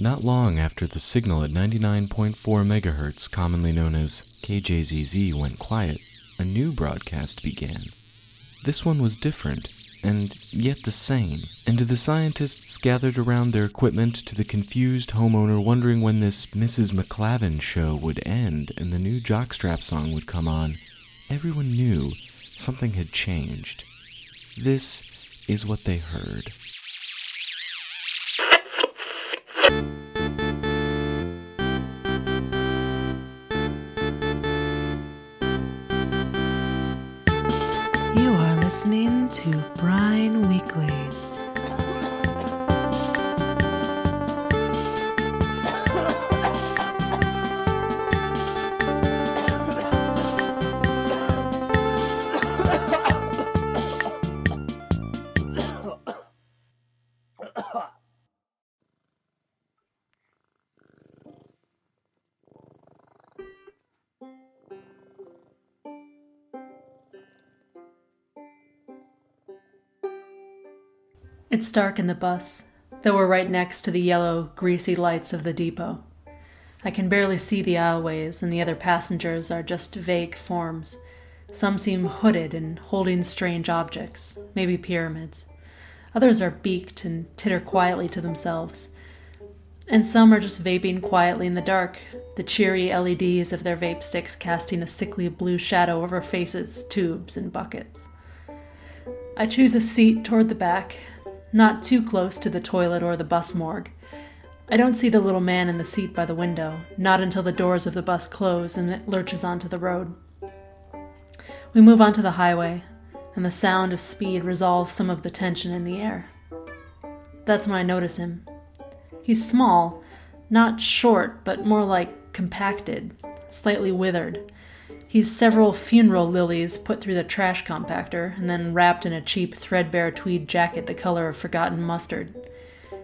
Not long after the signal at 99.4 MHz, commonly known as KJZZ, went quiet, a new broadcast began. This one was different, and yet the same, and the scientists gathered around their equipment to the confused homeowner wondering when this Mrs. McClaven show would end and the new jockstrap song would come on. Everyone knew something had changed. This is what they heard. Listening to Brine Weekly. It's dark in the bus, though we're right next to the yellow, greasy lights of the depot. I can barely see the aisleways, and the other passengers are just vague forms. Some seem hooded and holding strange objects, maybe pyramids. Others are beaked and titter quietly to themselves. And some are just vaping quietly in the dark, the cheery LEDs of their vape sticks casting a sickly blue shadow over faces, tubes, and buckets. I choose a seat toward the back, not too close to the toilet or the bus morgue. I don't see the little man in the seat by the window, not until the doors of the bus close and it lurches onto the road. We move onto the highway, and the sound of speed resolves some of the tension in the air. That's when I notice him. He's small, not short, but more like compacted, slightly withered. He's several funeral lilies put through the trash compactor and then wrapped in a cheap, threadbare tweed jacket the color of forgotten mustard.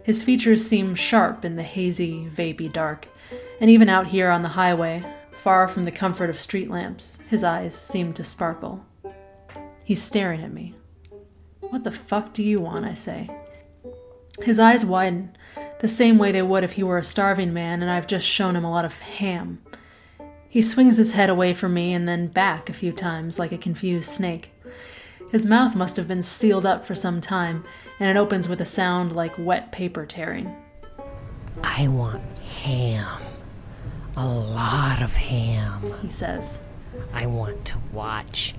His features seem sharp in the hazy, vapy dark, and even out here on the highway, far from the comfort of street lamps, his eyes seem to sparkle. He's staring at me. What the fuck do you want? I say. His eyes widen, the same way they would if he were a starving man and I've just shown him a lot of ham. He swings his head away from me and then back a few times like a confused snake. His mouth must have been sealed up for some time, and it opens with a sound like wet paper tearing. I want ham. A lot of ham. He says. I want to watch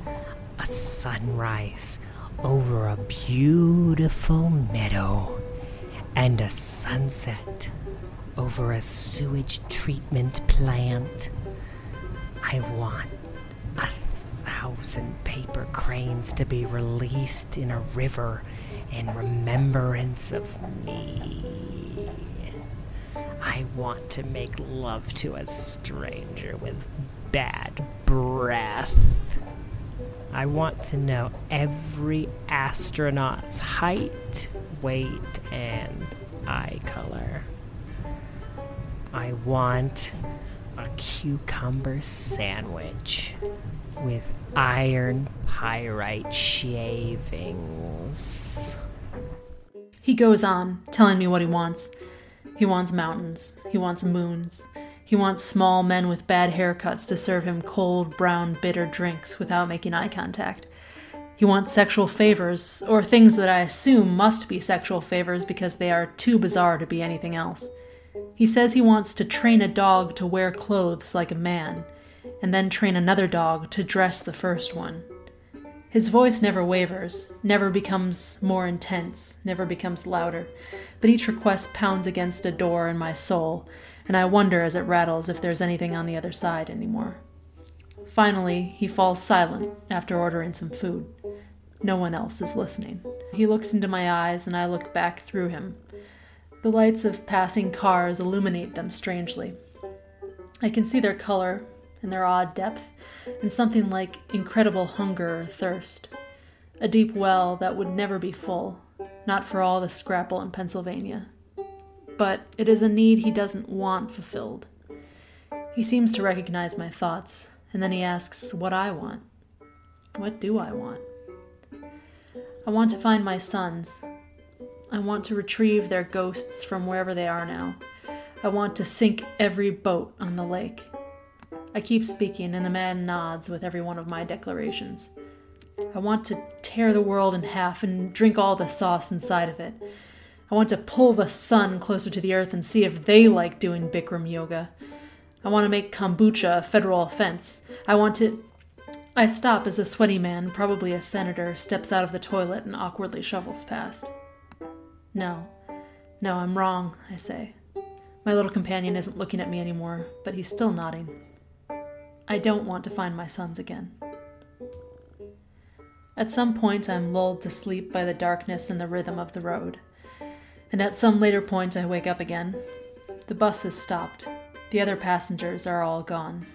a sunrise over a beautiful meadow and a sunset over a sewage treatment plant. I want a thousand paper cranes to be released in a river in remembrance of me. I want to make love to a stranger with bad breath. I want to know every astronaut's height, weight, and eye color. I want cucumber sandwich with iron pyrite shavings. He goes on, telling me what he wants. He wants mountains. He wants moons. He wants small men with bad haircuts to serve him cold, brown, bitter drinks without making eye contact. He wants sexual favors, or things that I assume must be sexual favors because they are too bizarre to be anything else. He says he wants to train a dog to wear clothes like a man, and then train another dog to dress the first one. His voice never wavers, never becomes more intense, never becomes louder, but each request pounds against a door in my soul, and I wonder as it rattles if there's anything on the other side anymore. Finally, he falls silent after ordering some food. No one else is listening. He looks into my eyes, and I look back through him. The lights of passing cars illuminate them strangely. I can see their color and their odd depth, and something like incredible hunger or thirst. A deep well that would never be full, not for all the scrapple in Pennsylvania. But it is a need he doesn't want fulfilled. He seems to recognize my thoughts, and then he asks what I want. What do I want? I want to find my sons. I want to retrieve their ghosts from wherever they are now. I want to sink every boat on the lake. I keep speaking, and the man nods with every one of my declarations. I want to tear the world in half and drink all the sauce inside of it. I want to pull the sun closer to the earth and see if they like doing Bikram yoga. I want to make kombucha a federal offense. I want to. I stop as a sweaty man, probably a senator, steps out of the toilet and awkwardly shovels past. No, no, I'm wrong, I say. My little companion isn't looking at me anymore, but he's still nodding. I don't want to find my sons again. At some point, I'm lulled to sleep by the darkness and the rhythm of the road. And at some later point, I wake up again. The bus has stopped. The other passengers are all gone.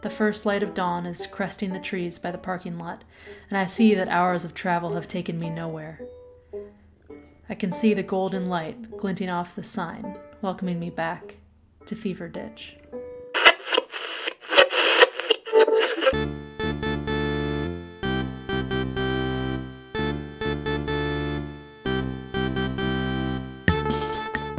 The first light of dawn is cresting the trees by the parking lot, and I see that hours of travel have taken me nowhere. I can see the golden light glinting off the sign, welcoming me back to Fever Ditch.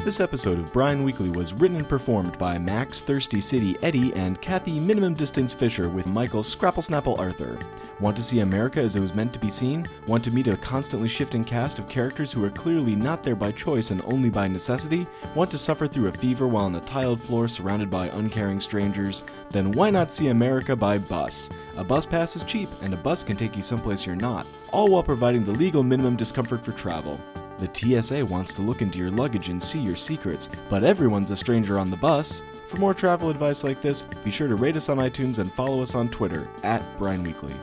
This episode of Brian Weekly was written and performed by Max Thirsty City Eddie and Kathy Minimum Distance Fisher with Michael Scrapple Snapple Arthur. Want to see America as it was meant to be seen? Want to meet a constantly shifting cast of characters who are clearly not there by choice and only by necessity? Want to suffer through a fever while on a tiled floor surrounded by uncaring strangers? Then why not see America by bus? A bus pass is cheap, and a bus can take you someplace you're not, all while providing the legal minimum discomfort for travel. The TSA wants to look into your luggage and see your secrets, but everyone's a stranger on the bus. For more travel advice like this, be sure to rate us on iTunes and follow us on Twitter at Brian Weekly.